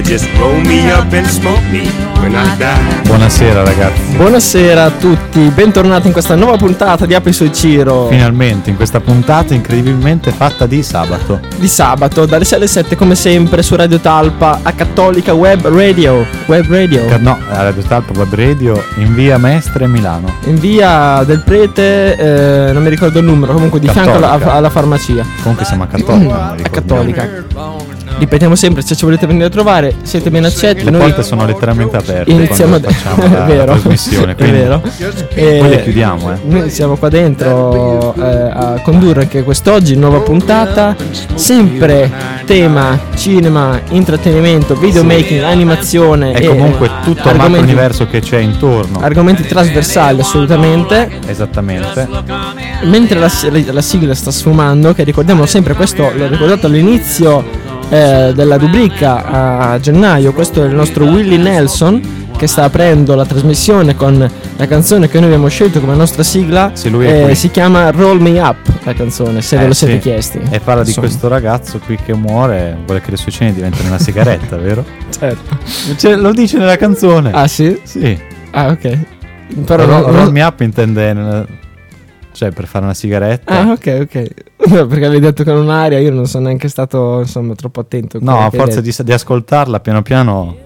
Just roll me up and smoke me when I die. Buonasera ragazzi. Buonasera a tutti, bentornati in questa nuova puntata di Apri sul Ciro Finalmente in questa puntata incredibilmente fatta di sabato. di sabato dalle 6 alle 7 come sempre su Radio Talpa a Cattolica Web Radio. Web Radio. No, a Radio Talpa Web Radio in via Mestre Milano. In via del Prete, eh, non mi ricordo il numero, comunque di fianco alla, Cattolica. alla farmacia. Comunque siamo a Cattolica. non A. Cattolica. Ripetiamo sempre, se ci volete venire a trovare, siete ben accetti. Le Noi porte sono letteralmente aperte iniziamo quando facciamo la, è vero, trasmissione, è quindi vero. poi le Eh, chiudiamo, eh. Noi siamo qua dentro eh, a condurre anche quest'oggi, nuova puntata, sempre tema cinema, intrattenimento, videomaking, animazione È e comunque tutto il macro argomenti, universo che c'è intorno. argomenti trasversali assolutamente. Esattamente. Mentre la, la sigla sta sfumando, che ricordiamo sempre questo, l'ho ricordato all'inizio eh, della rubrica a gennaio, questo è il nostro Willie Nelson che sta aprendo la trasmissione con la canzone che noi abbiamo scelto come nostra sigla. Sì, eh, si chiama Roll Me Up la canzone, se ve Eh, lo siete sì. chiesti. E parla di Insomma, questo ragazzo qui che muore, vuole che le sue cene diventino una sigaretta, vero? Certo. Cioè, lo dice nella canzone. Ah sì? Sì. Ah ok. Però roll, non- me up intende cioè per fare una sigaretta. Ah ok ok. No, perché avevi detto con un'aria, io non sono neanche stato insomma troppo attento. No, a forza di, di ascoltarla piano piano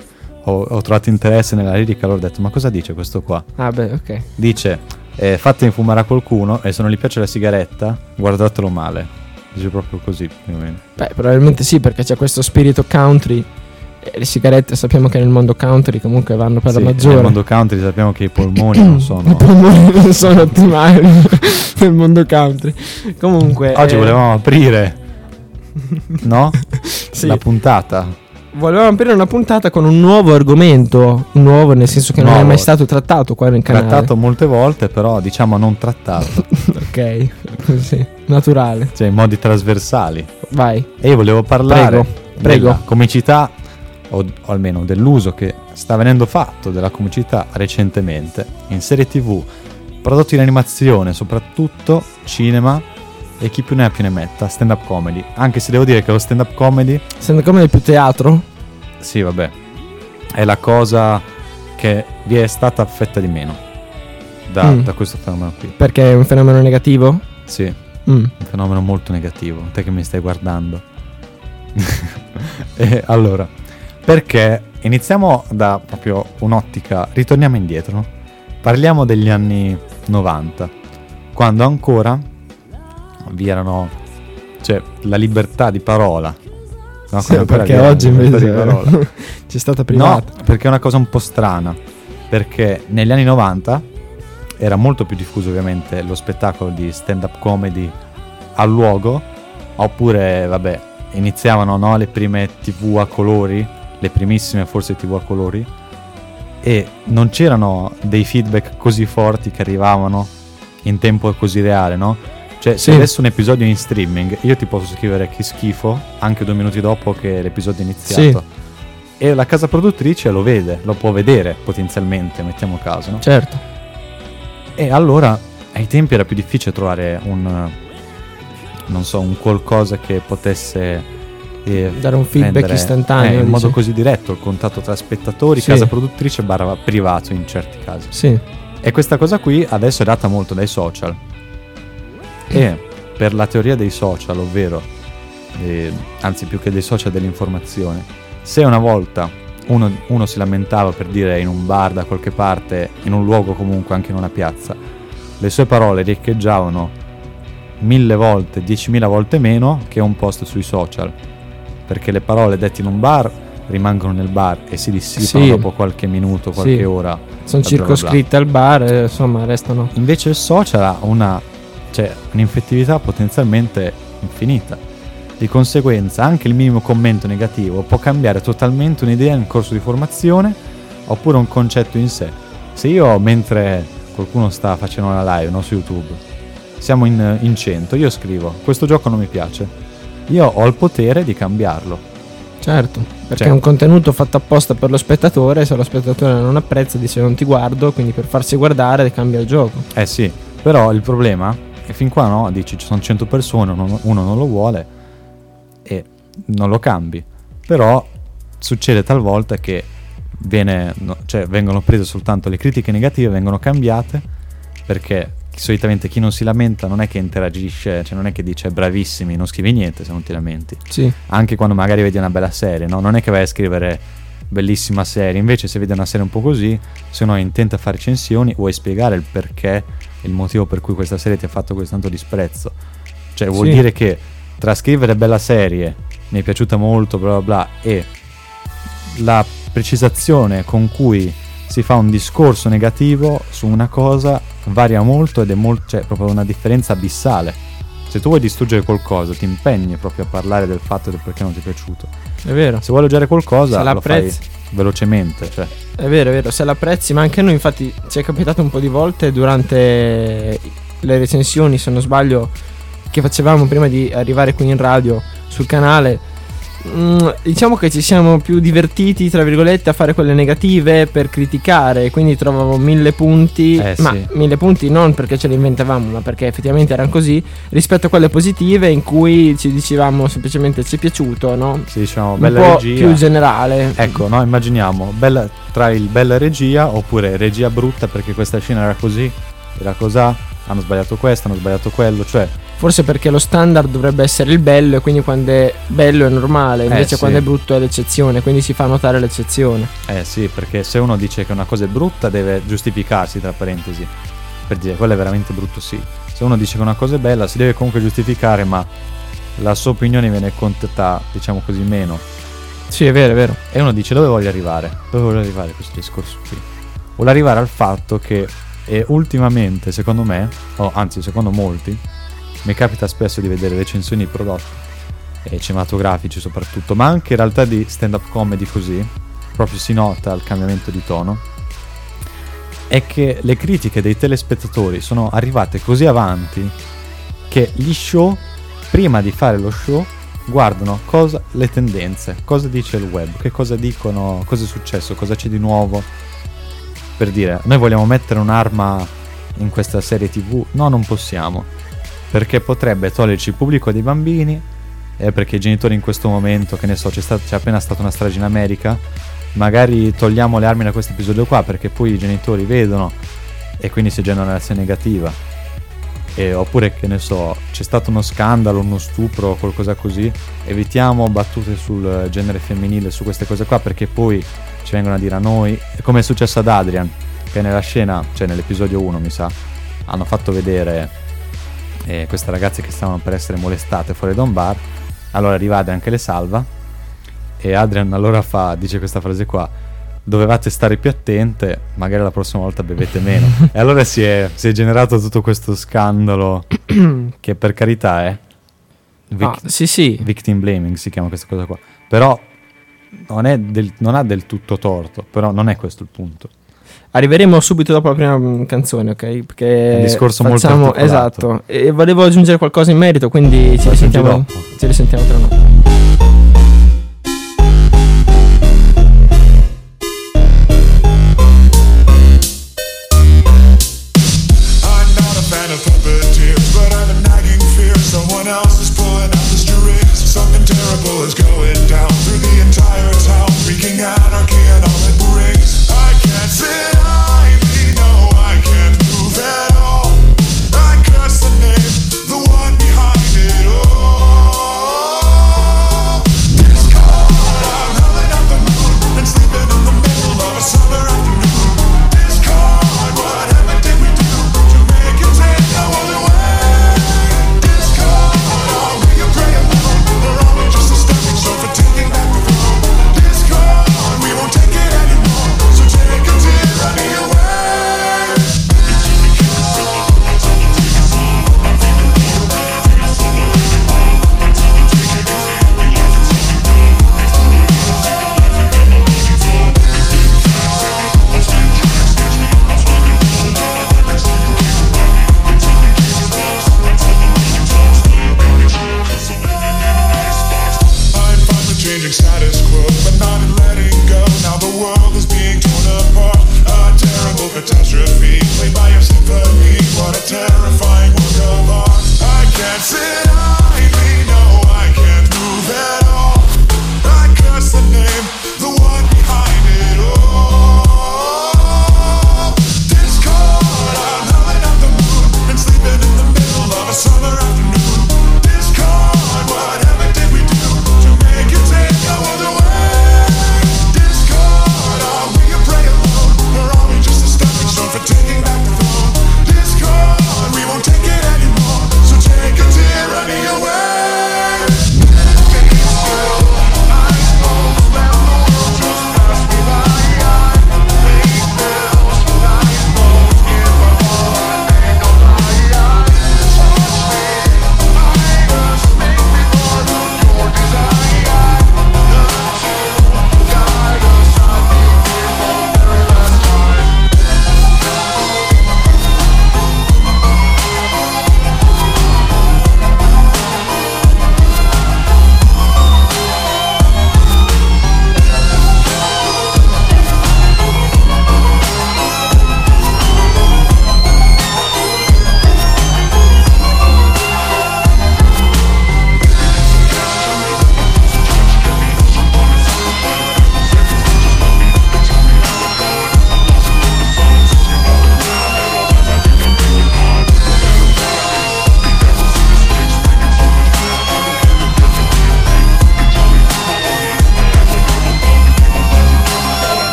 ho, ho trovato interesse nella lirica, allora ho detto ma cosa dice questo qua? Ah beh ok. Dice eh, fatemi fumare a qualcuno e se non gli piace la sigaretta guardatelo male. Dice proprio così più o meno. Beh, probabilmente sì, perché c'è questo spirito country. E le sigarette sappiamo che nel mondo country comunque vanno per Sì, la maggiore. nel mondo country sappiamo che i polmoni non I sono... polmoni non sono ottimali nel mondo country. Comunque. Oggi eh, volevamo aprire, no? sì, La puntata. volevamo aprire una puntata con un nuovo argomento. Nuovo nel senso che non è Nuovo. mai stato trattato qua nel canale. Trattato molte volte, però diciamo non trattato, ok, così. Naturale. cioè in modi trasversali. Vai. E io volevo parlare Prego, prego. comicità, o, o almeno dell'uso che sta venendo fatto della comicità recentemente in serie tv, prodotti in animazione, soprattutto cinema e chi più ne ha più ne metta, stand up comedy. Anche se devo dire che lo stand up comedy, Sembra come più teatro. sì vabbè, è la cosa che vi è stata affetta di meno da, Mm. da questo fenomeno qui. Perché è un fenomeno negativo. Sì, Mm. un fenomeno molto negativo, te che mi stai guardando. e allora, perché iniziamo da proprio un'ottica, ritorniamo indietro, parliamo degli anni 90, quando ancora vi erano, cioè, la libertà di parola. No, Sì, perché vi oggi invece di parola. c'è stata No, privata. perché è una cosa un po' strana. Perché negli anni 90 era molto più diffuso ovviamente lo spettacolo di stand-up comedy al luogo, oppure vabbè, iniziavano no, le prime tv a colori, le primissime forse tv a colori, e non c'erano dei feedback così forti che arrivavano in tempo così reale, no? Cioè, se Sì. adesso un episodio è in streaming, io ti posso scrivere che schifo anche due minuti dopo che l'episodio è iniziato. E la casa produttrice lo vede, lo può vedere potenzialmente, mettiamo caso, no? Certo. E allora ai tempi era più difficile trovare un non so, un qualcosa che potesse Dare un feedback rendere- istantaneo, eh, in dici? modo così diretto, il contatto tra spettatori, Sì. casa produttrice barra privato in certi casi. Sì. E questa cosa qui adesso è data molto dai social. E per la teoria dei social, ovvero, eh, anzi più che dei social dell'informazione, se una volta uno, uno si lamentava per dire in un bar da qualche parte, in un luogo comunque, anche in una piazza, le sue parole riecheggiavano mille volte, diecimila volte meno che un post sui social. Perché le parole dette in un bar rimangono nel bar e si dissipano Sì. dopo qualche minuto, qualche Sì. ora. Sono circoscritte al bar, eh, insomma, restano. Invece il social ha una, cioè, un'infettività potenzialmente infinita. Di conseguenza anche il minimo commento negativo può cambiare totalmente un'idea in corso di formazione oppure un concetto in sé. Se io mentre qualcuno sta facendo una live no, su YouTube, siamo in, in 100, io scrivo questo gioco non mi piace, io ho il potere di cambiarlo. Certo, perché Cioè- è un contenuto fatto apposta per lo spettatore, se lo spettatore non apprezza dice non ti guardo, quindi per farsi guardare cambia il gioco. Eh sì, però il problema è fin qua no, dici ci sono 100 persone, uno, uno non lo vuole e non lo cambi. Però succede talvolta che viene, no, cioè, vengono prese soltanto le critiche negative, vengono cambiate perché solitamente chi non si lamenta non è che interagisce, cioè non è che dice bravissimi, non scrivi niente se non ti lamenti. Sì, Anche quando magari vedi una bella serie, no? Non è che vai a scrivere bellissima serie, invece se vedi una serie un po' così, se uno è intento a fare recensioni, vuoi spiegare il perché, il motivo per cui questa serie ti ha fatto così tanto disprezzo. Cioè vuol Sì. dire che tra scrivere bella serie, mi è piaciuta molto, bla bla bla, e la precisazione con cui si fa un discorso negativo su una cosa varia molto ed è molto, cioè proprio una differenza abissale. Se tu vuoi distruggere qualcosa, ti impegni proprio a parlare del fatto del perché non ti è piaciuto. è vero. Se vuoi elogiare qualcosa, Se lo fai velocemente. Cioè. È vero, è vero, se l'apprezzi, ma anche a noi infatti ci è capitato un po' di volte durante le recensioni, se non sbaglio, che facevamo prima di arrivare qui in radio sul canale. Mm, diciamo che ci siamo più divertiti, tra virgolette, a fare quelle negative per criticare, quindi trovavo mille punti, Eh, ma sì. mille punti non perché ce li inventavamo, ma perché effettivamente erano così, rispetto a quelle positive in cui ci dicevamo semplicemente ci è piaciuto, no? Se diciamo Un bella po' regia. più generale. Ecco, no, immaginiamo bella- tra il bella regia oppure regia brutta perché questa scena era così, era cos'ha, hanno sbagliato questo, hanno sbagliato quello, cioè Forse perché lo standard dovrebbe essere il bello e quindi quando è bello è normale, invece sì. quando è brutto è l'eccezione, quindi si fa notare l'eccezione. Eh sì, perché se uno dice che una cosa è brutta deve giustificarsi, tra parentesi, per dire quello è veramente brutto sì. Se uno dice che una cosa è bella si deve comunque giustificare, ma la sua opinione viene contata, diciamo così, meno. Sì, è vero, è vero. E uno dice dove voglio arrivare? Dove voglio arrivare questo discorso qui? Vuole arrivare al fatto che eh, ultimamente, secondo me, o anzi secondo molti, mi capita spesso di vedere recensioni di prodotti, eh, cinematografici soprattutto, ma anche in realtà di stand-up comedy così, proprio si nota il cambiamento di tono, è che le critiche dei telespettatori sono arrivate così avanti che gli show, prima di fare lo show, guardano cosa, le tendenze, cosa dice il web, che cosa dicono, cosa è successo, cosa c'è di nuovo. Per dire, noi vogliamo mettere un'arma in questa serie tv? No, non possiamo. Perché potrebbe toglierci il pubblico dei bambini, e perché i genitori in questo momento, che ne so, c'è, stat- c'è appena stata una strage in America, magari togliamo le armi da questo episodio qua perché poi i genitori vedono e quindi si genera una reazione negativa. E, oppure che ne so, c'è stato uno scandalo, uno stupro qualcosa così, evitiamo battute sul eh, genere femminile, su queste cose qua, perché poi ci vengono a dire a noi, come è successo ad Adrian, che nella scena, cioè nell'episodio 1 mi sa, hanno fatto vedere eh, queste ragazze che stavano per essere molestate fuori da un bar, allora arriva Adrian che le salva e Adrian allora fa, dice questa frase qua, dovevate stare più attente, magari la prossima volta bevete meno. e allora si è, si è generato tutto questo scandalo che per carità è vic- Ah, sì, sì. victim blaming, si chiama questa cosa qua. Però non, è del- non ha del tutto torto, però non è questo il punto. Arriveremo subito dopo la prima mm, canzone, ok? Perché È un discorso molto facciamo, articolato. esatto. E volevo aggiungere qualcosa in merito, quindi ci risentiamo, ci risentiamo tra noi.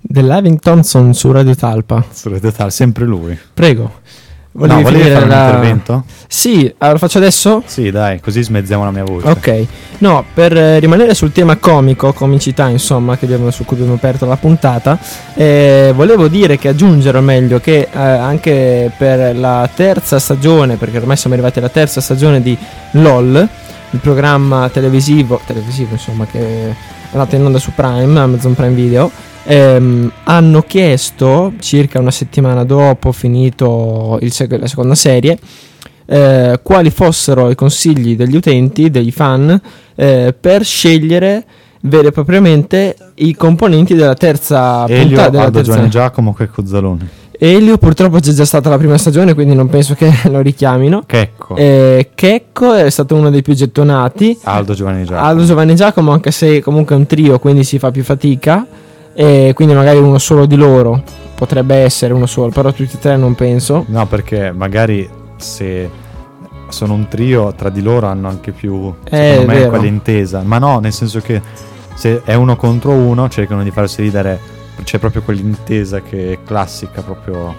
Dell'Aving Thompson su Radio Talpa. Su Radio Tal, sempre lui. Prego. no, volevi fare la- un intervento? Sì, lo faccio adesso? Sì, dai, così smezziamo la mia voce. Ok, no, per eh, rimanere sul tema comico, comicità, insomma, che abbiamo- su cui abbiamo aperto la puntata, eh, volevo dire che aggiungere, o meglio, che eh, anche per la terza stagione, perché ormai siamo arrivati alla terza stagione di LOL, il programma televisivo, televisivo insomma, che è andato in onda su Prime, Amazon Prime Video, ehm, hanno chiesto, circa una settimana dopo finito il sec- la seconda serie, eh, quali fossero i consigli degli utenti, degli fan, eh, per scegliere vere e propriamente i componenti della terza Elio, puntata. Della Aldo terza... Giovanni Giacomo, Checco Zalone. Elio purtroppo c'è già stata la prima stagione, quindi non penso che lo richiamino. Checco. Eh, Checco è stato uno dei più gettonati. Aldo Giovanni Giacomo. Aldo Giovanni Giacomo, anche se comunque è un trio, quindi si fa più fatica. E quindi magari uno solo di loro potrebbe essere uno solo, però tutti e tre non penso. No, perché magari se sono un trio, tra di loro hanno anche più, Eh, secondo è me, quell'intesa. Ma no, nel senso che se è uno contro uno, cercano di farsi ridere. C'è proprio quell'intesa che è classica, proprio...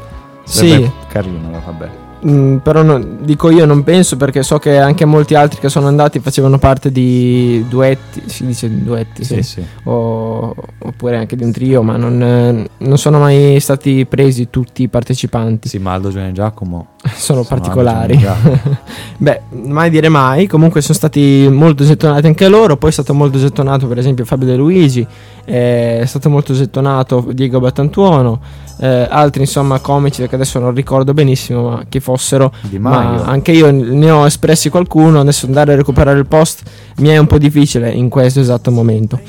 Sì. carino, vabbè. Mm, però no- dico io non penso perché so che anche molti altri che sono andati facevano parte di duetti, si dice duetti, sì. Sì, sì. O- oppure anche di un trio, ma non, eh, non sono mai stati presi tutti i partecipanti, Sì, ma Aldo Giovanni Giacomo sono Sono particolari. Beh, mai dire mai, comunque sono stati molto gettonati anche loro, poi è stato molto gettonato per esempio Fabio De Luigi, eh, è stato molto gettonato Diego Battantuono, eh, altri insomma comici che adesso non ricordo benissimo ma chi fossero, ma anche io ne ho espressi qualcuno, adesso andare a recuperare il post mi è un po' difficile in questo esatto momento.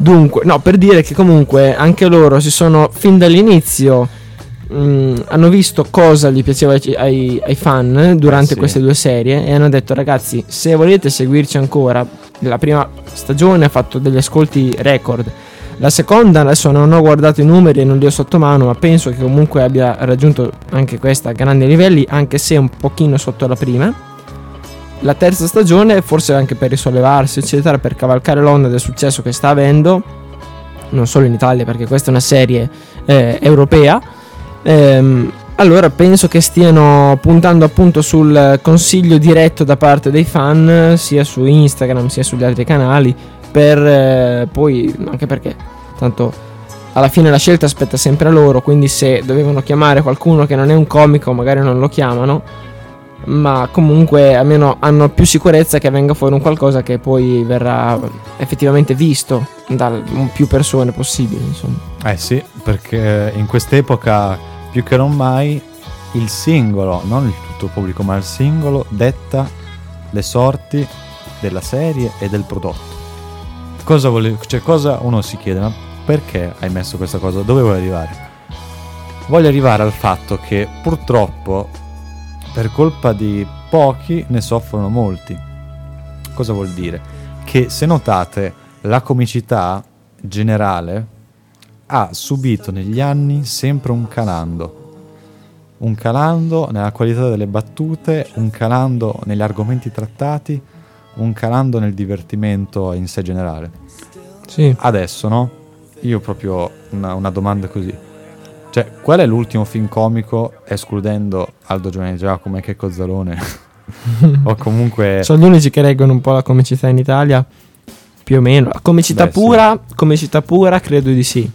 Dunque, no, per dire che comunque anche loro si sono fin dall'inizio mm, hanno visto cosa gli piaceva ai, ai- ai fan durante Eh sì. queste due serie e hanno detto ragazzi se volete seguirci ancora la prima stagione ha fatto degli ascolti record la seconda adesso non ho guardato i numeri e non li ho sotto mano ma penso che comunque abbia raggiunto anche questa a grandi livelli anche se un pochino sotto la prima la terza stagione forse anche per risollevarsi eccetera per cavalcare l'onda del successo che sta avendo non solo in Italia perché questa è una serie eh, europea Ehm, allora penso che stiano puntando appunto sul consiglio diretto da parte dei fan sia su Instagram sia sugli altri canali per eh, poi anche perché tanto alla fine la scelta aspetta sempre a loro quindi se dovevano chiamare qualcuno che non è un comico magari non lo chiamano ma comunque almeno hanno più sicurezza che venga fuori un qualcosa che poi verrà effettivamente visto da più persone possibili insomma Eh sì, perché in quest'epoca più che non mai il singolo, non il tutto pubblico, ma il singolo detta le sorti della serie e del prodotto. Cosa volevo, cioè cosa uno si chiede, ma perché hai messo questa cosa? Dove vuoi arrivare? Voglio arrivare al fatto che purtroppo per colpa di pochi ne soffrono molti. Cosa vuol dire? Che se notate la comicità generale ha subito negli anni sempre un calando. Un calando nella qualità delle battute, un calando negli argomenti trattati, un calando nel divertimento in sé generale. sì Adesso, no? Io proprio una, una domanda così. Cioè, qual è l'ultimo film comico, escludendo Aldo Giovanni Giacomo e Checco Zalone? o comunque... Sono gli unici che reggono un po' la comicità in Italia, più o meno. Comicità Beh, sì. pura, comicità pura, credo di sì.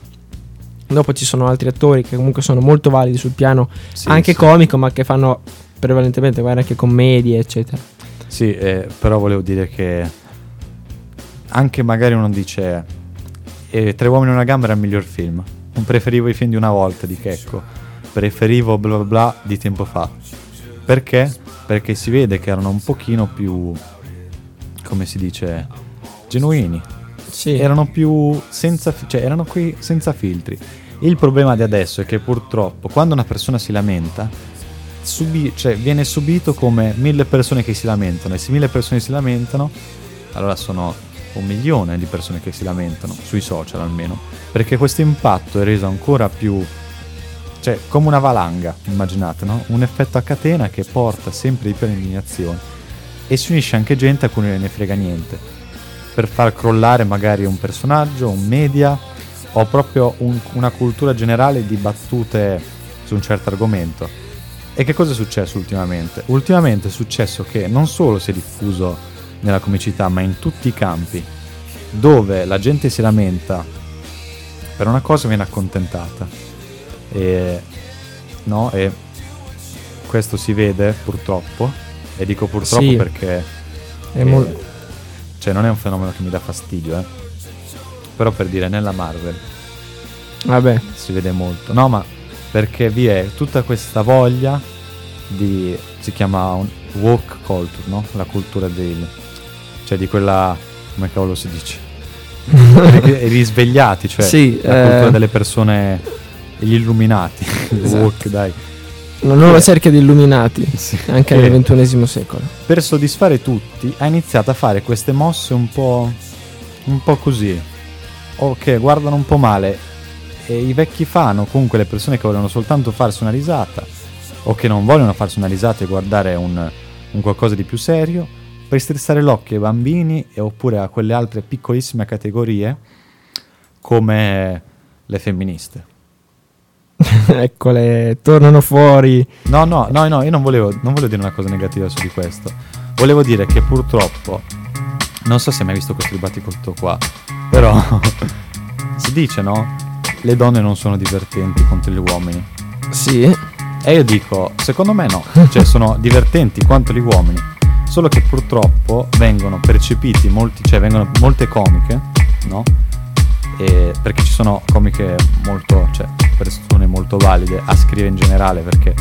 Dopo ci sono altri attori che comunque sono molto validi sul piano Sì, anche sì. comico, ma che fanno prevalentemente magari anche commedie, eccetera. Sì, eh, però volevo dire che anche magari uno dice eh, Tre uomini e una gamba era il miglior film. Non preferivo i film di una volta di Checco. Preferivo bla bla bla di tempo fa. Perché? Perché si vede che erano un pochino più come si dice genuini. Sì, Erano più senza cioè erano qui senza filtri. Il problema di adesso è che purtroppo quando una persona si lamenta subi- cioè, viene subito come mille persone che si lamentano e se mille persone si lamentano allora sono un milione di persone che si lamentano, sui social almeno, perché questo impatto è reso ancora più, cioè come una valanga, immaginate, no? Un effetto a catena che porta sempre di più all'indignazione e si unisce anche gente a cui non ne frega niente, per far crollare magari un personaggio, un media o proprio un- una cultura generale di battute su un certo argomento. E che cosa è successo ultimamente? Ultimamente è successo che non solo si è diffuso nella comicità, ma in tutti i campi, dove la gente si lamenta per una cosa viene accontentata. E, no? e questo si vede purtroppo, e dico purtroppo Sì. perché È eh, mol- cioè non è un fenomeno che mi dà fastidio, eh. però per dire nella Marvel Vabbè, si vede molto. No, ma perché vi è tutta questa voglia di si chiama un woke culture, no? La cultura del cioè di quella come cavolo si dice? Risvegliati, cioè Sì, la eh. cultura delle persone gli illuminati, il Esatto. woke, dai. una nuova Eh. cerchia di illuminati, Sì. anche Che nel ventunesimo secolo. per soddisfare tutti ha iniziato a fare queste mosse un po' un po' così o che guardano un po' male e i vecchi fan o comunque le persone che vogliono soltanto farsi una risata o che non vogliono farsi una risata e guardare un, un qualcosa di più serio per strizzare l'occhio ai bambini e oppure a quelle altre piccolissime categorie come le femministe Eccole, tornano fuori. No, no, no, no, io non volevo, non volevo dire una cosa negativa su di questo. Volevo dire che purtroppo, non so se hai mai visto questo dibattito qua, però si dice, no? Le donne non sono divertenti contro gli uomini. Sì, E io dico, secondo me no, cioè sono divertenti quanto gli uomini, solo che purtroppo vengono percepiti molti, cioè vengono molte comiche, no? E perché ci sono comiche molto, cioè persone molto valide a scrivere in generale perché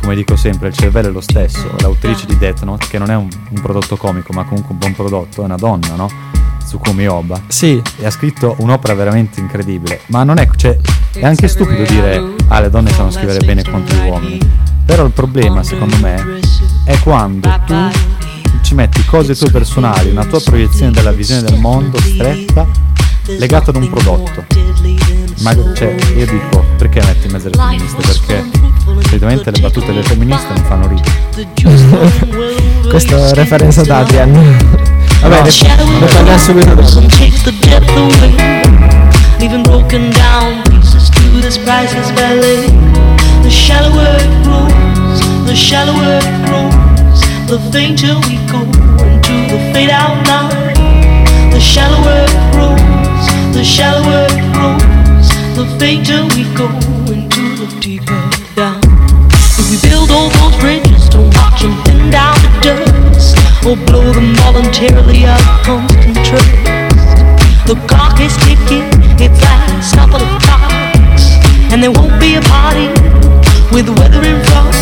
come dico sempre il cervello è lo stesso, l'autrice di Death Note che non è un, un prodotto comico ma comunque un buon prodotto, è una donna, no? Tsukumi Oba sì, e ha scritto un'opera veramente incredibile. Ma non è, cioè, è anche stupido dire ah le donne sanno scrivere bene contro gli uomini. Però il problema, secondo me, è quando tu ci metti cose tue personali, una tua proiezione della visione del mondo stretta, legata ad un prodotto. Ma cioè, io dico, perché metti in mezzo le femministe? Perché solitamente le battute delle femministe non fanno ridere. questa è referenza ad Adrian. Vabbè, ne, ne parliamo subito dopo. The fainter we go into the fade out line. The shallower it grows, the shallower it grows, the fainter we go into the deeper down. If we build all those bridges, don't watch them thin down to dust, or blow them voluntarily out of constant trust. The clock is ticking, it's last couple of clocks, and there won't be a party with the weather in front.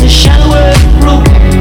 The shallower it grows,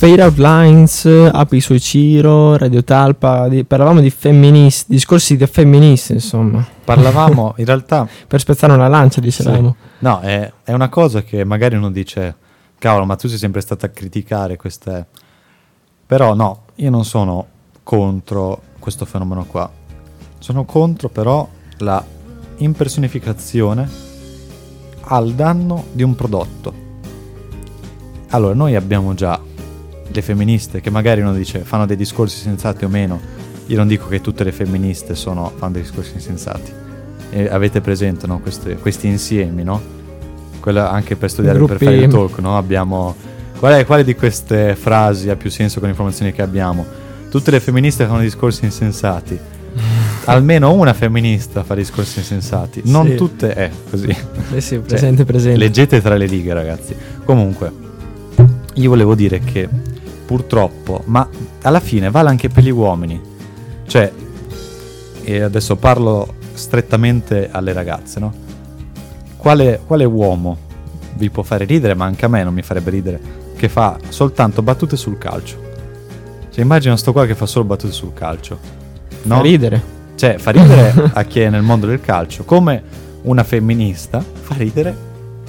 Fade Out Lines, Api sui Ciro, Radio Talpa, di- parlavamo di femministi, discorsi di femministi, insomma, Parlavamo, in realtà, per spezzare una lancia, dicevamo. no, è, è una cosa che magari uno dice, cavolo, ma tu sei sempre stato a criticare queste... Però no, io non sono contro questo fenomeno qua. Sono contro però la impersonificazione al danno di un prodotto. Allora, noi abbiamo già le femministe che magari uno dice fanno dei discorsi sensati o meno. Io non dico che tutte le femministe sono, fanno dei discorsi insensati. E avete presente no, queste- questi insiemi, no? Quella anche per studiare per Gruppi- fare il talk, no? Abbiamo. Qual è, quale di queste frasi ha più senso con le informazioni che abbiamo? Tutte le femministe fanno discorsi insensati. Almeno una femminista fa discorsi insensati. Non Sì. tutte è così. Eh sì, presente, presente. Leggete tra le righe, ragazzi. Comunque, io volevo dire che purtroppo, ma alla fine vale anche per gli uomini. Cioè, e adesso parlo strettamente alle ragazze, no? Quale, quale uomo vi può fare ridere, ma anche a me non mi farebbe ridere, che fa soltanto battute sul calcio? Cioè, immagina sto qua che fa solo battute sul calcio. No? Fa ridere. Cioè, fa ridere a chi è nel mondo del calcio, come una femminista fa ridere,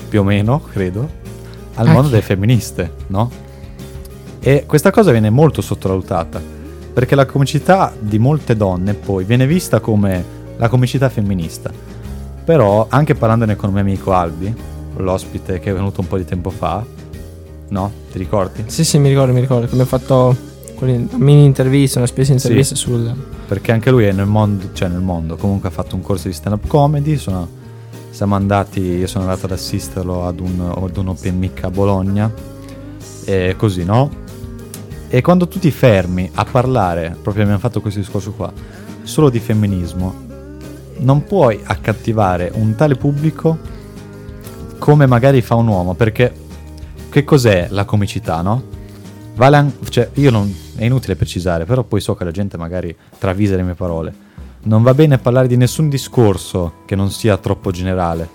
più o meno, credo, al A mondo chi? delle femministe, no? E questa cosa viene molto sottovalutata, perché la comicità di molte donne poi viene vista come la comicità femminista. Però, anche parlandone con un mio amico Albi, l'ospite che è venuto un po' di tempo fa, no? Ti ricordi? Sì, sì, mi ricordo, mi ricordo. Che abbiamo fatto una mini intervista, una specie di Sì. intervista sul... perché anche lui è nel mondo, cioè nel mondo, comunque ha fatto un corso di stand up comedy, sono- siamo andati, io sono andato ad assisterlo ad un, ad un open mic a Bologna, e così no? E quando tu ti fermi a parlare, proprio abbiamo fatto questo discorso qua, solo di femminismo, non puoi accattivare un tale pubblico come magari fa un uomo, perché che cos'è la comicità, no? Vale an- cioè, io non, è inutile precisare, però poi so che la gente magari travisa le mie parole. Non va bene parlare di nessun discorso che non sia troppo generale.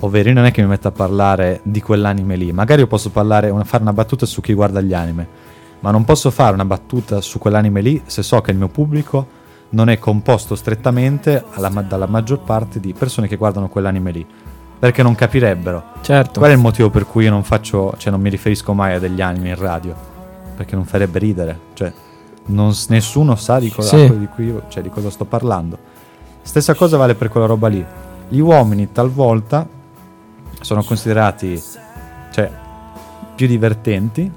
Ovvero, io non è che mi metto a parlare di quell'anime lì. Magari io posso parlare, una- fare una battuta su chi guarda gli anime, ma non posso fare una battuta su quell'anime lì se so che il mio pubblico non è composto strettamente alla dalla maggior parte di persone che guardano quell'anime lì. Perché non capirebbero. Certo. Qual è il motivo per cui io non faccio, cioè non mi riferisco mai a degli anime in radio? Perché non farebbe ridere, cioè non nessuno sa di cosa, Sì. di, cui io- cioè, di cosa sto parlando. Stessa cosa vale per quella roba lì. Gli uomini talvolta sono considerati cioè, più divertenti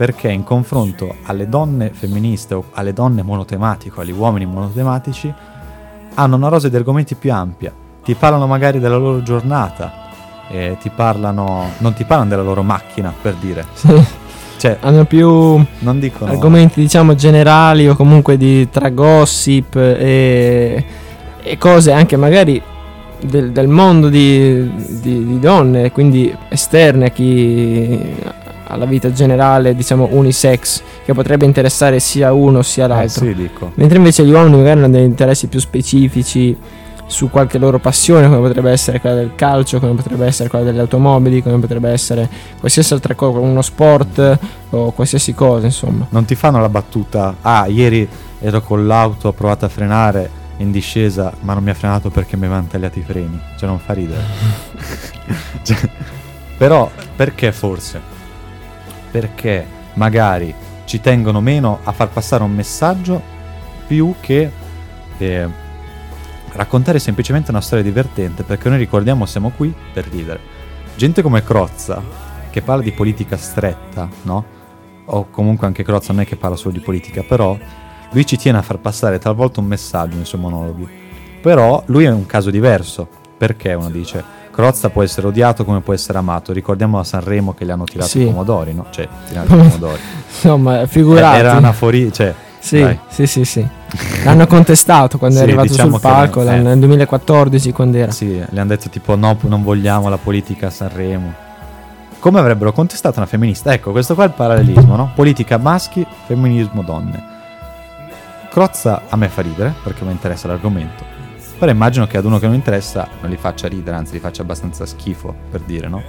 perché in confronto alle donne femministe o alle donne monotematiche o agli uomini monotematici hanno una rosa di argomenti più ampia. Ti parlano magari della loro giornata, e ti parlano, non ti parlano della loro macchina per dire. Sì. Cioè, Hanno più argomenti, diciamo, generali o comunque di tra gossip e, e cose anche magari del, del mondo di, di- di donne, quindi esterne a chi alla vita generale, diciamo unisex, che potrebbe interessare sia uno sia Eh, l'altro. sì, dico. Mentre invece gli uomini magari hanno degli interessi più specifici su qualche loro passione, come potrebbe essere quella del calcio, come potrebbe essere quella delle automobili, come potrebbe essere qualsiasi altra cosa, uno sport o qualsiasi cosa, insomma. Non ti fanno la battuta, ah, ieri ero con l'auto, ho provato a frenare in discesa, ma non mi ha frenato perché mi avevano tagliato i freni. Cioè, non fa ridere. Cioè, però, perché forse? Perché magari ci tengono meno a far passare un messaggio più che eh, raccontare semplicemente una storia divertente, perché noi ricordiamo siamo qui per ridere. Gente come Crozza, che parla di politica stretta, no? O comunque anche Crozza non è che parla solo di politica, però lui ci tiene a far passare talvolta un messaggio nei suoi monologhi. Però lui è un caso diverso, perché uno dice Crozza può essere odiato come può essere amato. Ricordiamo a Sanremo che gli hanno tirato Sì. i pomodori, no? Cioè, tirato i pomodori. Insomma, figurati. Era una fuori, cioè, Sì, dai. sì, sì, sì. L'hanno contestato quando è Sì, arrivato diciamo sul palco eh. nel 2014 quando era. Sì, le hanno detto tipo no, non vogliamo la politica a Sanremo. Come avrebbero contestato una femminista? Ecco, questo qua è il parallelismo, no? Politica maschi, femminismo donne. Crozza a me fa ridere perché mi interessa l'argomento. Però immagino che ad uno che non interessa non li faccia ridere, anzi li faccia abbastanza schifo, per dire, no?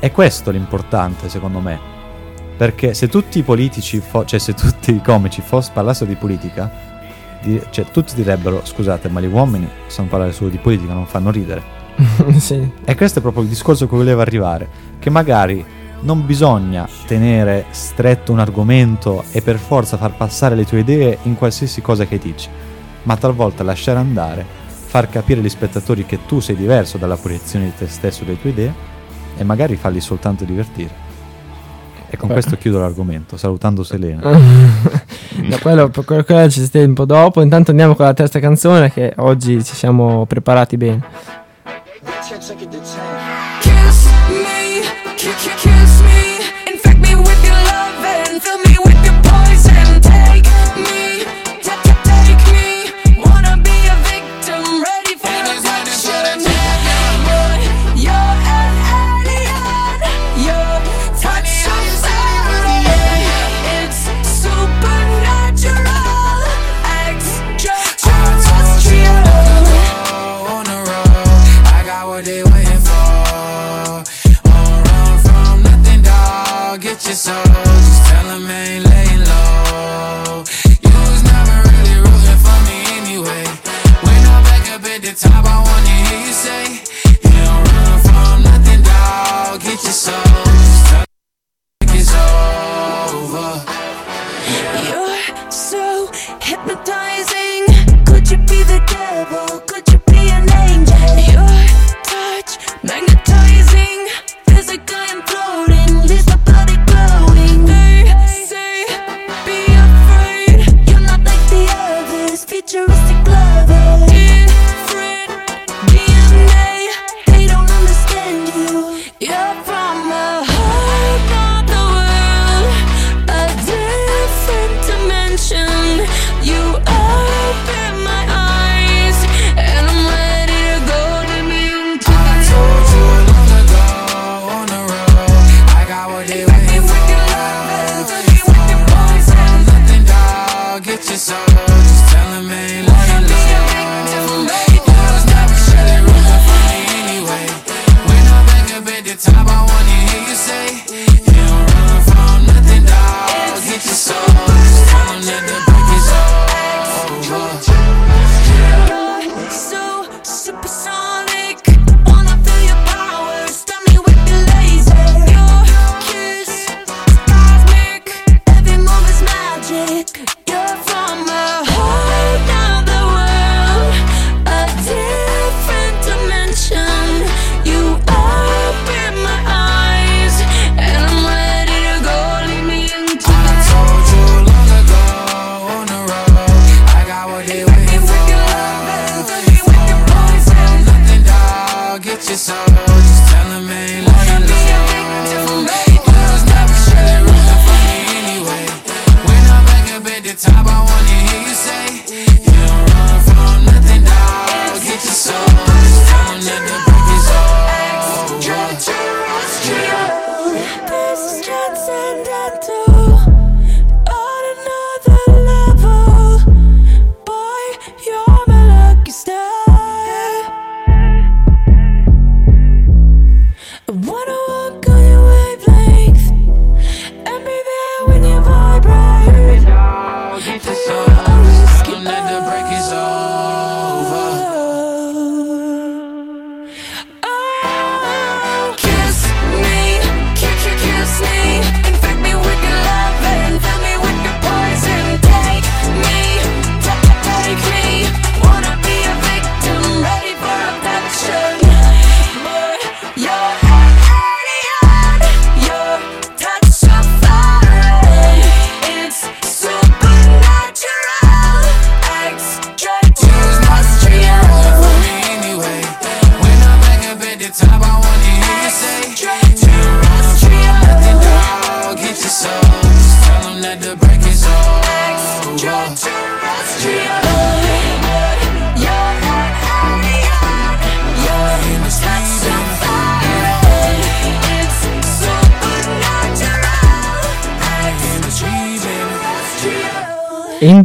È questo l'importante, secondo me. Perché se tutti i politici, fo- cioè se tutti i comici fos- parlassero di politica, di- cioè tutti direbbero, scusate, ma gli uomini sanno parlare solo di politica, non fanno ridere. sì. E questo è proprio il discorso a cui volevo arrivare, che magari non bisogna tenere stretto un argomento e per forza far passare le tue idee in qualsiasi cosa che dici ma talvolta lasciare andare, far capire agli spettatori che tu sei diverso dalla proiezione di te stesso e delle tue idee e magari farli soltanto divertire. E con Beh. questo chiudo l'argomento, salutando Selena. da quello, quello, quello ci stai un po' dopo. Intanto andiamo con la terza canzone che oggi ci siamo preparati bene.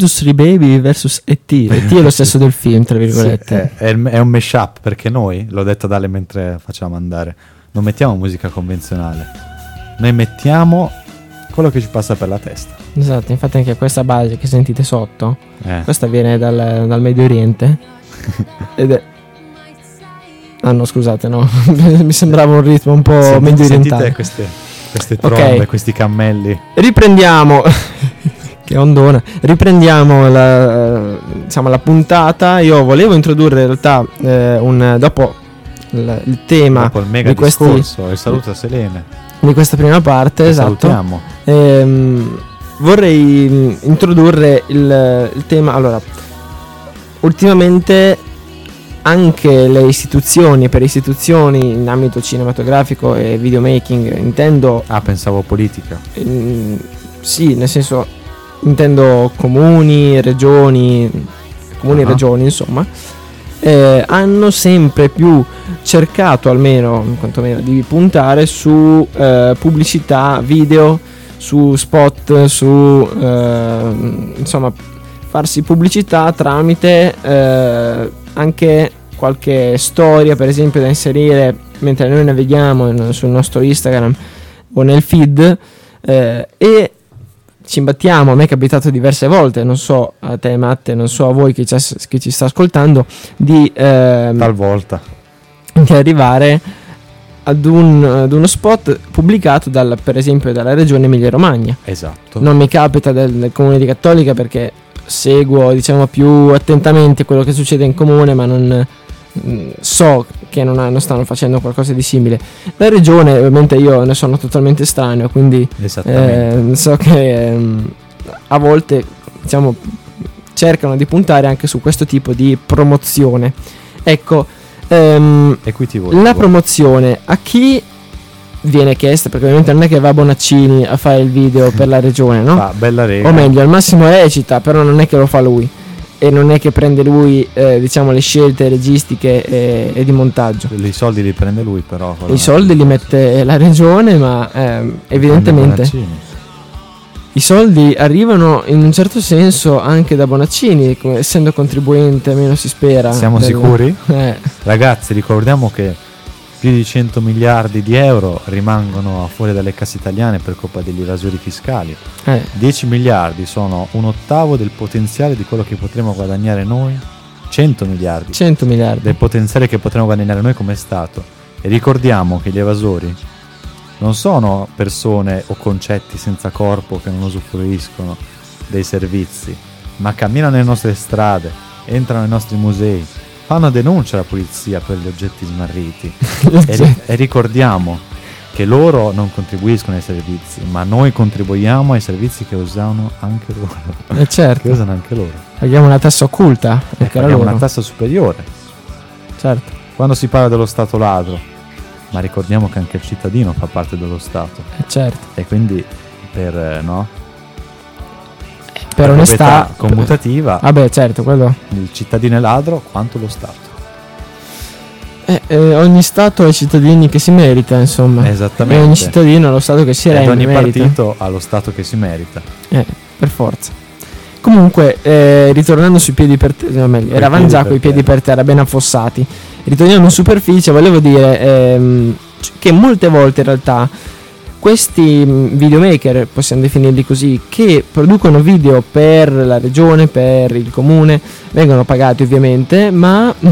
Industry Baby vs E.T. E.T. è lo stesso del film, tra virgolette. Sì, è, è un mashup perché noi, l'ho detto ad Ale mentre facciamo andare, non mettiamo musica convenzionale, noi mettiamo quello che ci passa per la testa. Esatto, infatti anche questa base che sentite sotto, eh. questa viene dal, dal Medio Oriente. ed è... Ah no, scusate, no, mi sembrava un ritmo un po' Senti, medio orientale. Sentite queste, queste trombe, okay. questi cammelli. Riprendiamo che ondona. Riprendiamo la, diciamo, la puntata. Io volevo introdurre in realtà eh, un, dopo il, il tema Dopo il di, questi- discorso, e saluto a Selene. di questa prima parte. Che Esatto. Ehm, vorrei mh, introdurre il, il tema. Allora, ultimamente anche le istituzioni, per istituzioni in ambito cinematografico e videomaking, intendo Ah, pensavo politica. Mm, sì, nel senso intendo comuni, regioni, comuni e Ah. regioni, insomma, eh, hanno sempre più cercato, almeno quantomeno, di puntare su eh, pubblicità video, su spot, su eh, insomma farsi pubblicità tramite eh, anche qualche storia, per esempio, da inserire mentre noi navighiamo sul nostro Instagram o nel feed eh, e ci imbattiamo, a me è capitato diverse volte, non so a te Matte, non so a voi che ci, che ci sta ascoltando, di, ehm, Talvolta. di arrivare ad, un- ad uno spot pubblicato dal, per esempio dalla regione Emilia Romagna. Esatto. Non mi capita del, del comune di Cattolica perché seguo diciamo più attentamente quello che succede in comune, ma non so che non, hanno- stanno facendo qualcosa di simile. La regione, ovviamente io ne sono totalmente estraneo, quindi eh, so che ehm, a volte diciamo cercano di puntare anche su questo tipo di promozione. Ecco, ehm, e qui ti voglio. la promozione a chi viene chiesta? Perché ovviamente non è che va Bonaccini a fare il video per la regione, no? Fa bella rega. O meglio, al massimo recita, però non è che lo fa lui. E non è che prende lui, eh, diciamo, le scelte registiche e, e di montaggio. I soldi li prende lui però. I soldi li mette la regione, ma ehm, evidentemente i soldi arrivano in un certo senso anche da Bonaccini, essendo contribuente, almeno si spera. Siamo del- sicuri? Eh, Ragazzi, ricordiamo che più di 100 miliardi di euro rimangono fuori dalle casse italiane per colpa degli evasori fiscali. eh, 10 miliardi sono un ottavo del potenziale di quello che potremo guadagnare noi. 100 miliardi 100 miliardi. del potenziale che potremo guadagnare noi come Stato. E ricordiamo che gli evasori non sono persone o concetti senza corpo che non usufruiscono dei servizi, ma camminano nelle nostre strade, entrano nei nostri musei, fanno denuncia alla polizia per gli oggetti smarriti. e, ri- e ricordiamo che loro non contribuiscono ai servizi, ma noi contribuiamo ai servizi che usano anche loro. Eh, certo. che usano anche loro. Paghiamo una tassa occulta E anche a paghiamo una tassa superiore. Certo. Quando si parla dello Stato ladro, ma ricordiamo che anche il cittadino fa parte dello Stato Eh, certo. e quindi per, eh, no? Per onestà. proprietà commutativa Vabbè, certo, quello. il cittadino è ladro quanto lo Stato. Eh, eh, ogni Stato ha i cittadini che si merita, insomma. Esattamente. E ogni cittadino ha lo Stato che si rende. ogni merita. partito ha lo Stato che si merita. Eh, per forza. Comunque, eh, ritornando sui piedi per terra, no, eravamo già con i piedi per terra, ben affossati. Ritorniamo in superficie, volevo dire ehm, che molte volte in realtà questi mh, videomaker, possiamo definirli così, che producono video per la regione, per il comune, vengono pagati ovviamente, ma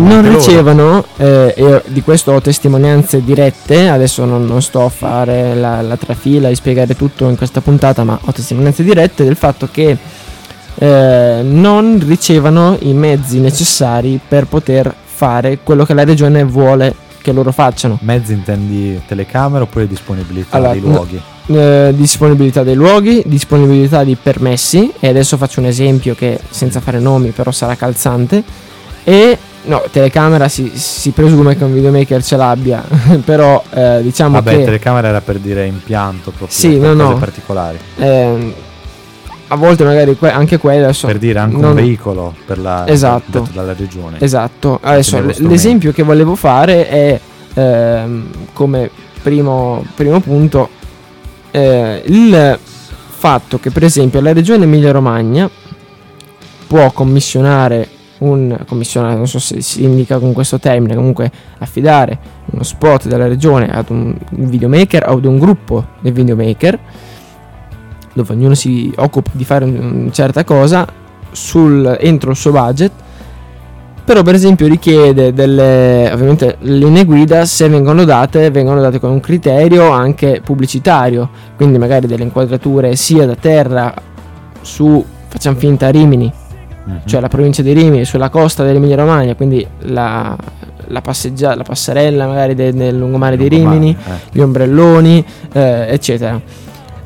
non ricevono, eh, e di questo ho testimonianze dirette, adesso non, non sto a fare la, la trafila e spiegare tutto in questa puntata, ma ho testimonianze dirette del fatto che eh, non ricevano i mezzi necessari per poter fare quello che la regione vuole che loro facciano. Mezzi intendi telecamera oppure disponibilità Allora, dei luoghi? Eh, disponibilità dei luoghi, disponibilità di permessi, e adesso faccio un esempio che senza fare nomi però sarà calzante, e no, telecamera si, si presume che un videomaker ce l'abbia, però eh, diciamo Vabbè, che telecamera era per dire impianto proprio Sì, no, cose no. particolari. ehm, a volte magari que- anche quello adesso... Per dire anche non- un veicolo per la, Esatto. detto dalla regione. Esatto, adesso l'esempio che volevo fare è ehm, come primo, primo punto eh, il fatto che per esempio la regione Emilia Romagna può commissionare un commissionato, non so se si indica con questo termine, comunque affidare uno spot della regione ad un videomaker o ad un gruppo di videomaker dove ognuno si occupa di fare un- una certa cosa sul- entro il suo budget però per esempio richiede delle ovviamente linee guida se vengono date vengono date con un criterio anche pubblicitario quindi magari delle inquadrature sia da terra su facciamo finta Rimini Mhm. cioè la provincia di Rimini sulla costa dell'Emilia Romagna quindi la, la, passeggia- la passerella magari de- del lungomare di Lungomare, Rimini eh. gli ombrelloni eh, eccetera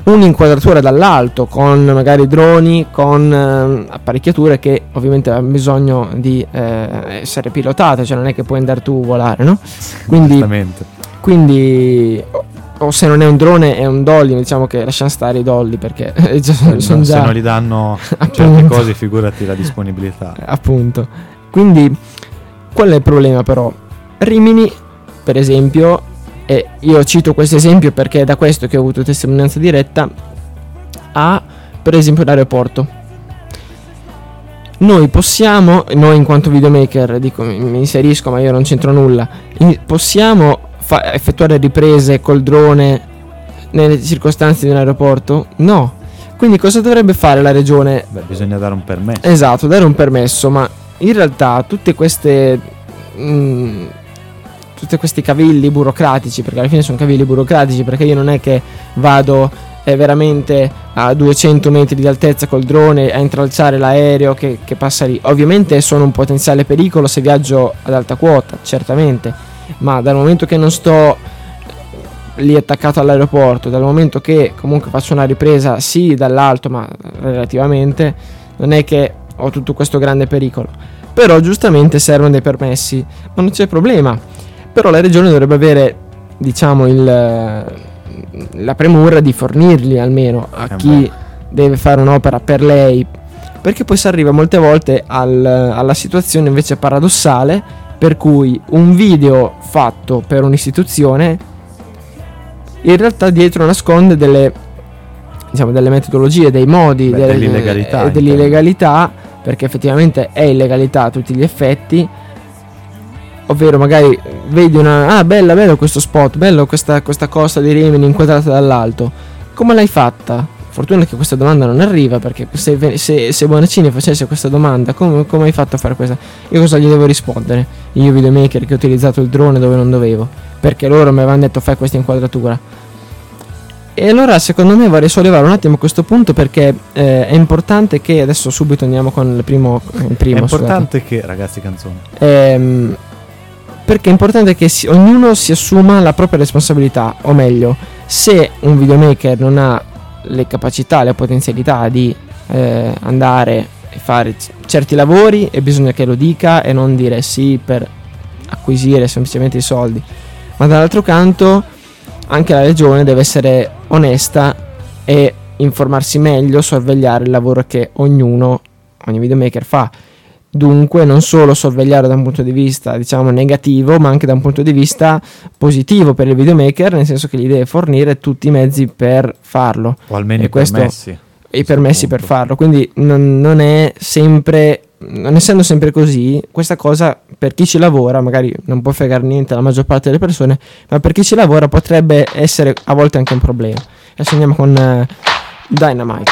un'inquadratura dall'alto con magari droni con eh, apparecchiature che ovviamente hanno bisogno di eh, essere pilotate cioè non è che puoi andare tu a volare no? quindi quindi o, o se non è un drone è un dolly diciamo che lasciamo stare i dolly perché già- sono Se già non gli danno certe cose, figurati la disponibilità. appunto quindi qual è il problema però Rimini per esempio e io cito questo esempio perché è da questo che ho avuto testimonianza diretta ha per esempio l'aeroporto noi possiamo noi in quanto videomaker dico mi inserisco ma io non c'entro nulla possiamo fa- effettuare riprese col drone nelle circostanze di un aeroporto no quindi cosa dovrebbe fare la regione Beh, bisogna dare un permesso. Esatto, dare un permesso, ma in realtà tutte queste. mm, tutti questi cavilli burocratici, perché alla fine sono cavilli burocratici, perché io non è che vado eh, veramente a 200 metri di altezza col drone a intralciare l'aereo che, che passa lì. Ovviamente sono un potenziale pericolo se viaggio ad alta quota, certamente, ma dal momento che non sto lì attaccato all'aeroporto, dal momento che comunque faccio una ripresa sì dall'alto, ma relativamente, non è che ho tutto questo grande pericolo. Però giustamente servono dei permessi, ma non c'è problema. Però la regione dovrebbe avere, diciamo, il, la premura di fornirli almeno a Eh chi beh. deve fare un'opera per lei. Perché poi si arriva molte volte al- alla situazione invece paradossale per cui un video fatto per un'istituzione in realtà dietro nasconde delle, diciamo, delle metodologie, dei modi, Beh, delle- dell'illegalità, eh, dell'illegalità, perché effettivamente è illegalità a tutti gli effetti. Ovvero magari vedi una... Ah, bella, bello questo spot, bello questa, questa costa di Rimini inquadrata dall'alto. Come l'hai fatta? Fortuna che questa domanda non arriva perché se, se, se Bonaccini facesse questa domanda, come, come hai fatto a fare questa? Io cosa gli devo rispondere? Io videomaker che ho utilizzato il drone dove non dovevo, perché loro mi avevano detto fai questa inquadratura. E allora secondo me vorrei sollevare un attimo questo punto perché eh, è importante che adesso subito andiamo con il primo... Il primo È scusate. importante che, ragazzi, canzone. Ehm, perché è importante che si- ognuno si assuma la propria responsabilità, o meglio, se un videomaker non ha le capacità, le potenzialità di eh, andare e fare c- certi lavori e bisogna che lo dica e non dire sì per acquisire semplicemente i soldi. Ma dall'altro canto anche la regione deve essere onesta e informarsi meglio, sorvegliare il lavoro che ognuno, ogni videomaker fa. Dunque non solo sorvegliare da un punto di vista diciamo negativo ma anche da un punto di vista positivo per il videomaker nel senso che gli deve fornire tutti i mezzi per farlo. O almeno E i permessi. i permessi per farlo. Quindi non, non è sempre non essendo sempre così questa cosa per chi ci lavora magari non può fregare niente alla maggior parte delle persone ma per chi ci lavora potrebbe essere a volte anche un problema. Adesso andiamo con eh, Dynamite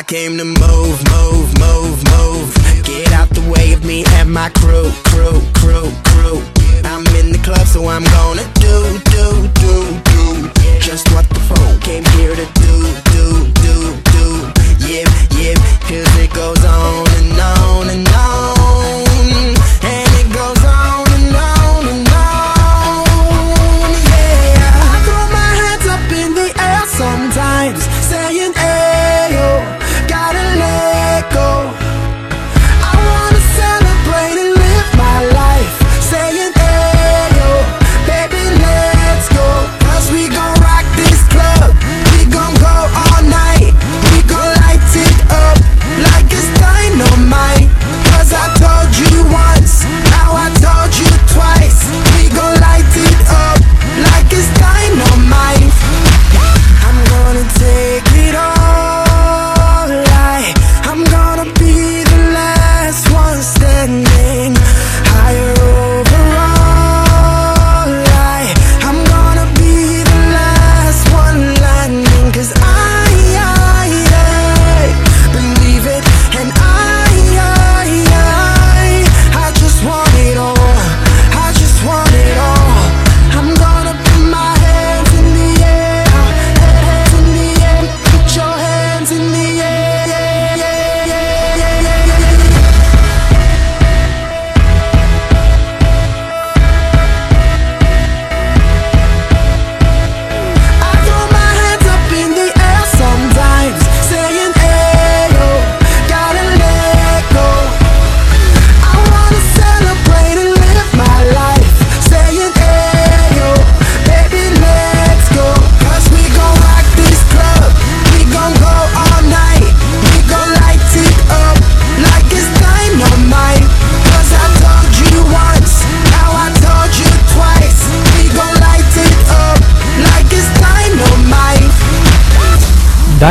I came to move, move, move, move. Get out the way of me and my crew, crew, crew, crew. I'm in the club, so I'm gonna do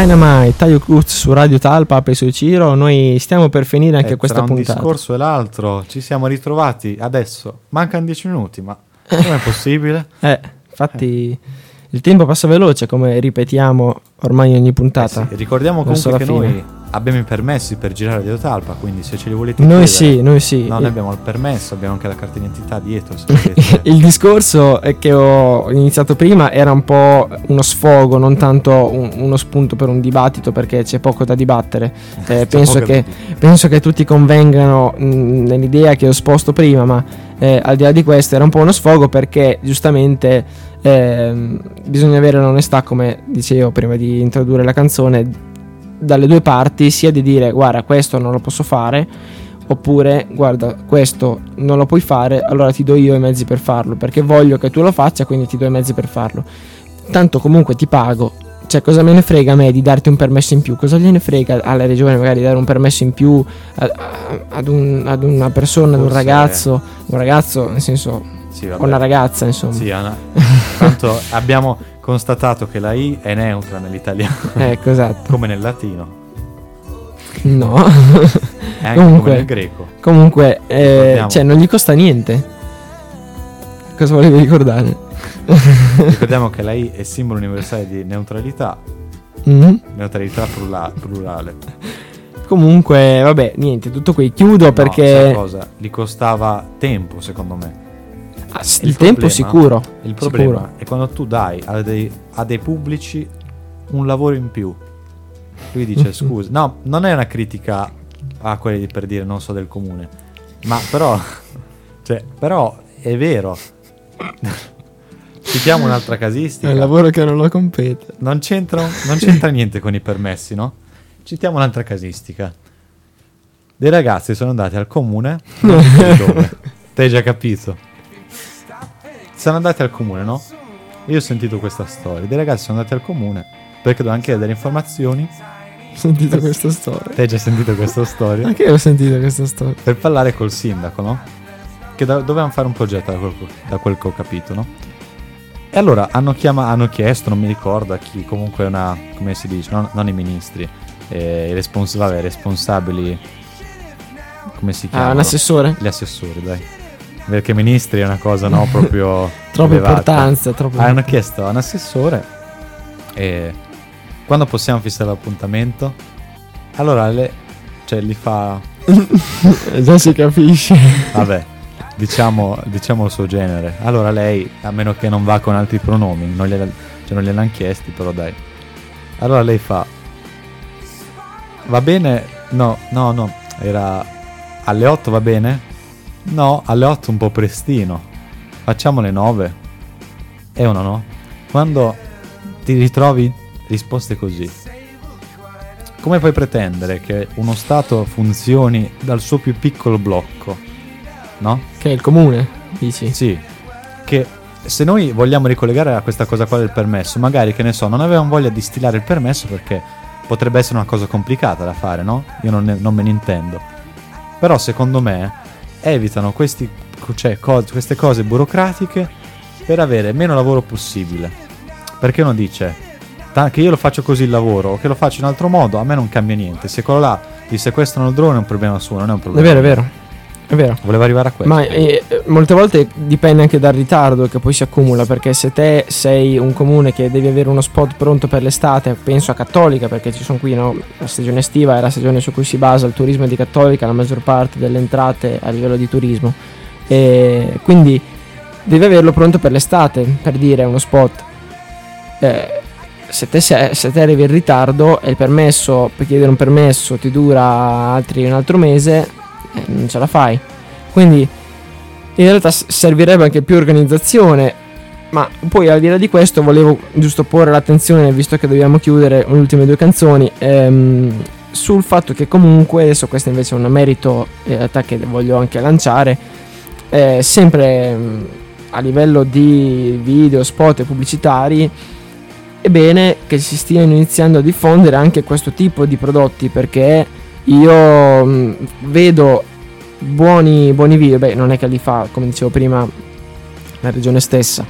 Dynamite, Taio Cruz su Radio Talpa, Ape su Ciro. Noi stiamo per finire anche Eh, questa tra un puntata. discorso e l'altro ci siamo ritrovati adesso. Mancano 10 minuti, ma com'è possibile? Eh, infatti il tempo passa veloce, come ripetiamo ormai ogni puntata. Eh sì, ricordiamo comunque che fine. noi abbiamo i permessi per girare Radio Talpa, quindi se ce li volete Noi chiedere- sì, noi sì. No, Eh. noi abbiamo il permesso, abbiamo anche la carta d'identità dietro. Il discorso è che ho iniziato prima era un po' uno sfogo, non tanto un- uno spunto per un dibattito perché c'è poco da dibattere. Eh, penso, da che, penso che tutti convengano mh, nell'idea che ho esposto prima, ma eh, al di là di questo era un po' uno sfogo perché giustamente ehm, bisogna avere l'onestà, come dicevo prima di introdurre la canzone, dalle due parti, sia di dire guarda questo non lo posso fare oppure guarda questo non lo puoi fare allora ti do io i mezzi per farlo perché voglio che tu lo faccia quindi ti do i mezzi per farlo. Tanto comunque ti pago. Cioè cosa me ne frega a me di darti un permesso in più? Cosa gliene frega alla regione magari di dare un permesso in più a- a- ad, un- ad una persona ad un Forse- ragazzo? Un ragazzo nel senso Sì, vabbè. una ragazza insomma Sì, Anna. Tanto abbiamo constatato che la I è neutra nell'italiano, ecco esatto come nel latino no e anche Comunque- come nel greco. comunque eh, cioè non gli costa niente cosa volevi ricordare Ricordiamo che la I è simbolo universale di neutralità, Mhm. neutralità plura- plurale. Comunque, vabbè, niente, tutto qui. Chiudo No, perché cosa? Gli costava tempo, secondo me. Ah, Il il, tempo problema- sicuro. Il problema sicuro. è quando tu dai a dei, a dei pubblici un lavoro in più. Lui dice scusa, no, non è una critica a quelli per dire non so del comune, ma però, cioè, però è vero. Citiamo un'altra casistica. È un lavoro che non lo compete. Non c'entra, non c'entra niente con i permessi, no? Citiamo un'altra casistica. Dei ragazzi sono andati al comune. non so dove. Te hai già capito. Sono andati al comune, no? Io ho sentito questa storia. Dei ragazzi sono andati al comune perché dovevano chiedere informazioni. Ho sentito questa storia. Te hai già sentito questa storia? Anche io ho sentito questa storia. per parlare col sindaco, no? Che do- dovevano fare un progetto da quel, da quel che ho capito, no? E allora hanno, chiama- hanno chiesto, non mi ricordo a chi, comunque una, come si dice, non, non i ministri, eh, i respons- vabbè, responsabili, come si chiamano? Ah, un assessore? Gli assessori, dai. Perché ministri è una cosa, no, proprio... Troppa elevata. importanza, troppo Hanno chiesto a un assessore e quando possiamo fissare l'appuntamento? Allora le, cioè, gli fa Già si capisce. Vabbè, diciamo, diciamo il suo genere. Allora lei, a meno che non va con altri pronomi, non cioè non gliel'hanno chiesti, però dai. Allora lei fa... Va bene? No, no, no. Era alle 8 va bene? No, alle 8 un po' prestino. Facciamo le 9. E uno no. Quando ti ritrovi risposte così, come puoi pretendere che uno Stato funzioni dal suo più piccolo blocco? No? Che è il comune, dici? Sì. Che se noi vogliamo ricollegare a questa cosa qua del permesso, magari che ne so, non avevamo voglia di stilare il permesso perché potrebbe essere una cosa complicata da fare, no? Io non, ne- non me ne intendo. Però secondo me evitano questi, cioè, co- queste cose burocratiche per avere meno lavoro possibile. Perché uno dice "Ta- che io lo faccio così il lavoro o che lo faccio in altro modo, a me non cambia niente. Se quello là gli sequestrano il drone è un problema suo, non è un È problema. vero, è vero. È vero. Voleva arrivare a questo. Ma eh, molte volte dipende anche dal ritardo che poi si accumula, perché se te sei un comune che devi avere uno spot pronto per l'estate, penso a Cattolica, perché ci sono qui no, la stagione estiva è la stagione su cui si basa il turismo di Cattolica, la maggior parte delle entrate a livello di turismo. E quindi devi averlo pronto per l'estate, per dire uno spot. Eh, se te, se, se te arrivi in ritardo e il permesso, per chiedere un permesso ti dura altri un altro mese, eh, non ce la fai. Quindi in realtà servirebbe anche più organizzazione. Ma poi al di là di questo volevo giusto porre l'attenzione, visto che dobbiamo chiudere le ultime due canzoni, ehm, sul fatto che comunque, adesso questo invece è un merito in realtà che voglio anche lanciare, eh, sempre ehm, a livello di video, spot e pubblicitari, è bene che si stiano iniziando a diffondere anche questo tipo di prodotti perché io mh, vedo buoni, buoni video, beh non è che li fa come dicevo prima la regione stessa,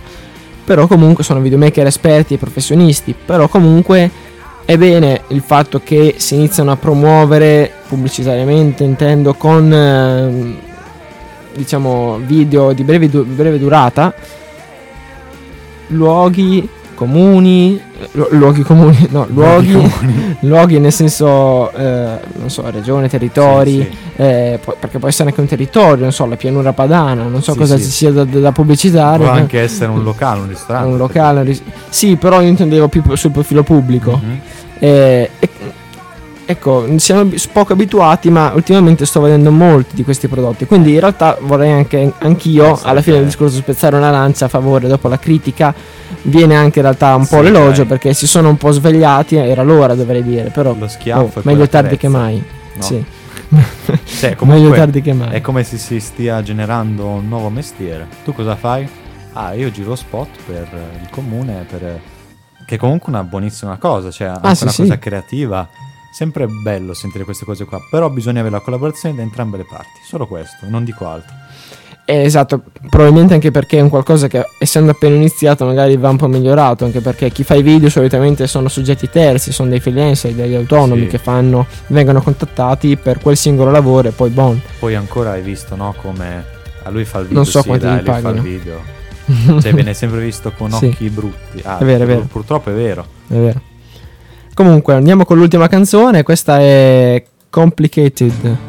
però comunque sono videomaker esperti e professionisti, però comunque è bene il fatto che si iniziano a promuovere pubblicitariamente, intendo con ehm, diciamo video di breve, breve durata, luoghi comuni, lu- luoghi comuni, no, luoghi, luoghi nel senso, eh, non so, regione, territori, Sì, sì. eh, pu- perché può essere anche un territorio, non so, la pianura padana, non so Sì, cosa ci sia da, da pubblicizzare. Può anche essere un locale, un ristorante. un locale, un ris- sì, però io intendevo più sul profilo pubblico. Mhm. Eh, e- ecco, siamo poco abituati, ma ultimamente sto vedendo molti di questi prodotti. Quindi in realtà vorrei anche anch'io, alla fine del te. discorso, spezzare una lancia a favore. Dopo la critica viene anche in realtà un po' Sì, l'elogio dai. perché si sono un po' svegliati. Era l'ora, dovrei dire. Però Lo schiaffo oh, meglio tardi che mai. No. Sì. Cioè, meglio comunque tardi che mai. È come se si stia generando un nuovo mestiere. Tu cosa fai? Ah, io giro spot per eh, il comune, per... eh, che è comunque una buonissima cosa, cioè anche Ah, sì, una sì. cosa creativa. Sempre bello sentire queste cose qua, però bisogna avere la collaborazione da entrambe le parti, solo questo, non dico altro. Eh, esatto, probabilmente anche perché è un qualcosa che essendo appena iniziato magari va un po' migliorato, anche perché chi fa i video solitamente sono soggetti terzi, sono dei freelancer, degli autonomi Sì. che fanno, vengono contattati per quel singolo lavoro e poi bon. Poi ancora hai visto, no, come a lui fa il video, Non so sì, quanti dai, fa il video. cioè viene sempre visto con Sì. occhi brutti. Ah, È vero, è vero. Purtroppo è vero. È vero. Comunque, andiamo con l'ultima canzone, questa è Complicated.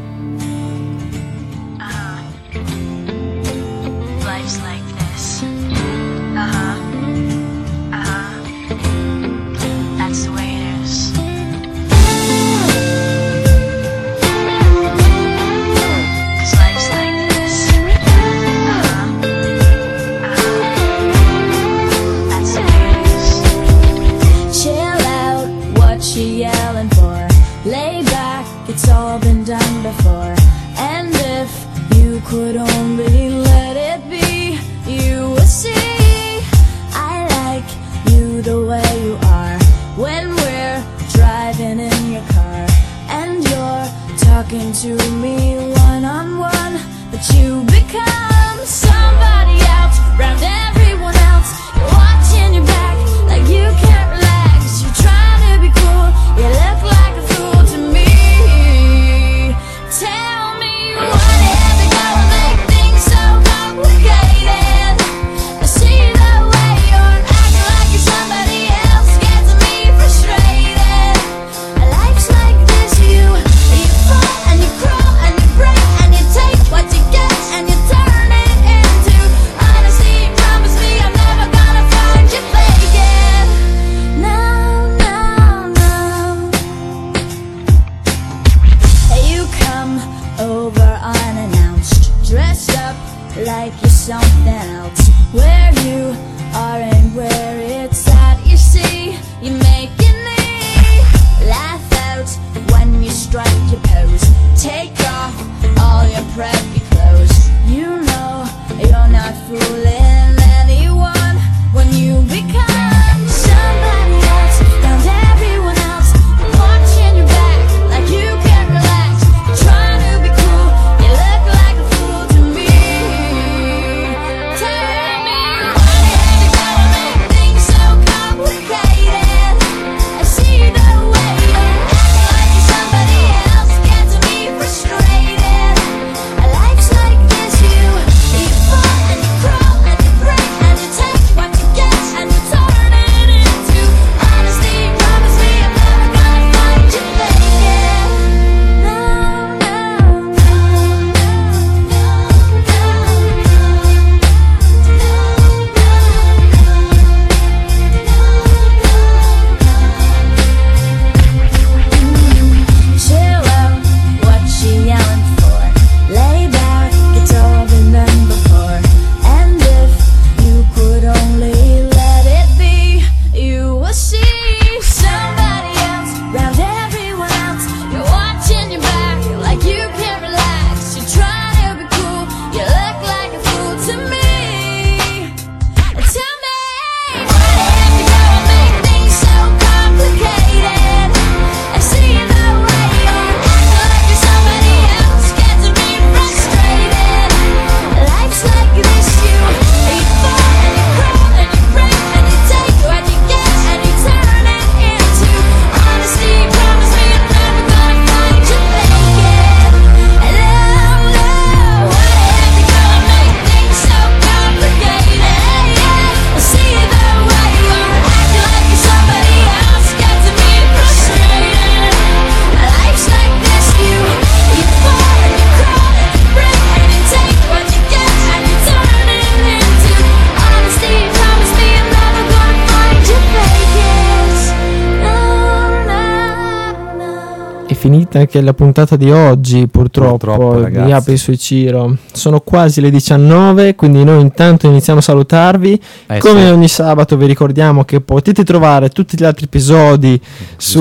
Anche la puntata di oggi, purtroppo, Purtroppo, di. Apri sui Ciro. Sono quasi le 19, quindi noi intanto iniziamo a salutarvi. Eh Come sì. ogni sabato vi ricordiamo che potete trovare tutti gli altri episodi su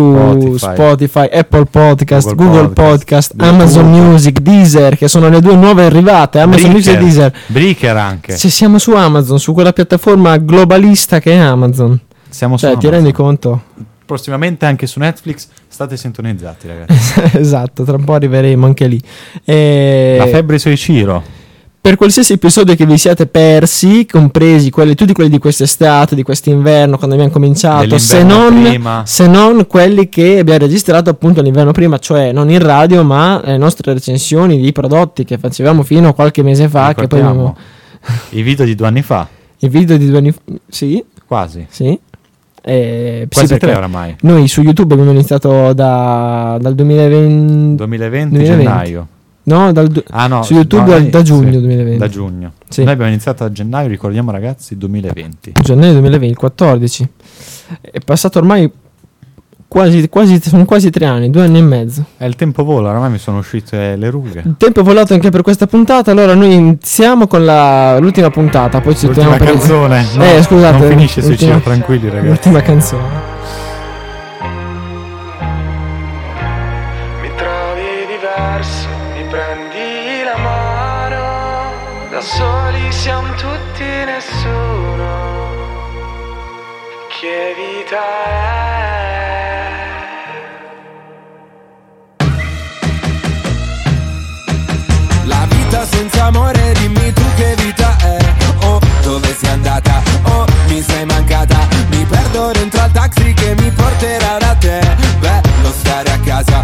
Spotify. Spotify, Apple Podcast, Google Google, Podcast, Podcast. Amazon Music, Deezer, che sono le due nuove arrivate, Amazon Music e Breaker. Deezer. Breaker anche. Se siamo su Amazon, su quella piattaforma globalista che è Amazon. Siamo su Cioè, ti Amazon. rendi conto? Prossimamente anche su Netflix. State sintonizzati, ragazzi. esatto, tra un po' arriveremo anche lì. E- La febbre sui Ciro. Per qualsiasi episodio che vi siate persi, compresi quelli, tutti quelli di quest'estate, di quest'inverno, quando abbiamo cominciato, se non, se non quelli che abbiamo registrato appunto l'inverno prima, cioè non in radio, ma le nostre recensioni di prodotti che facevamo fino a qualche mese fa, che poi abbiamo I video di due anni fa. i video di due anni fa. Sì, Quasi. sì. Eh, sì, Quasi perché tre oramai. Noi su YouTube abbiamo iniziato da, dal 2020. 2020, 2020. gennaio. No, dal, Ah no, su YouTube no, da, da eh, giugno sì, 2020. Da giugno. Sì. Noi abbiamo iniziato a gennaio, ricordiamo ragazzi, 2020. gennaio 2014 è passato ormai quasi, quasi sono quasi tre anni due anni e mezzo E il tempo vola, oramai mi sono uscite le rughe. il tempo è volato anche per questa puntata allora noi iniziamo con la- l'ultima puntata poi ci L'ultima torniamo per il- canzone. no, eh scusate Non finisce sui l'ultima- Ciro, tranquilli ragazzi. l'ultima canzone Mi trovi diverso, mi prendi la mano, da soli siamo tutti nessuno. Che vita è? Senza amore, dimmi tu che vita è. Oh, dove sei andata? Oh, mi sei mancata. Mi perdo dentro al taxi che mi porterà da te. Bello stare a casa,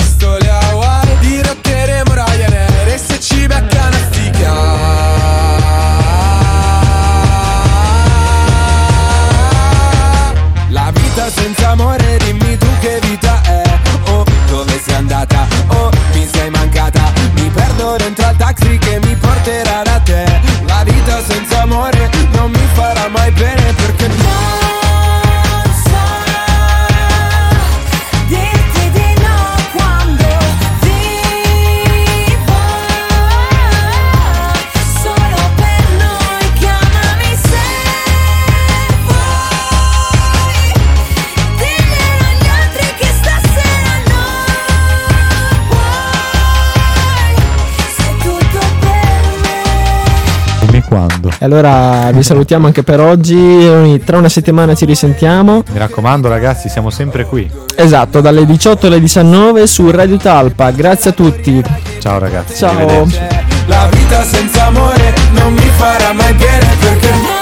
Allora vi salutiamo anche per oggi. Tra una settimana ci risentiamo. Mi raccomando ragazzi, siamo sempre qui. Esatto, dalle 18 alle 19 su Radio Talpa. Grazie a tutti. Ciao ragazzi. Ciao. La vita senza amore non mi farà mai bene perché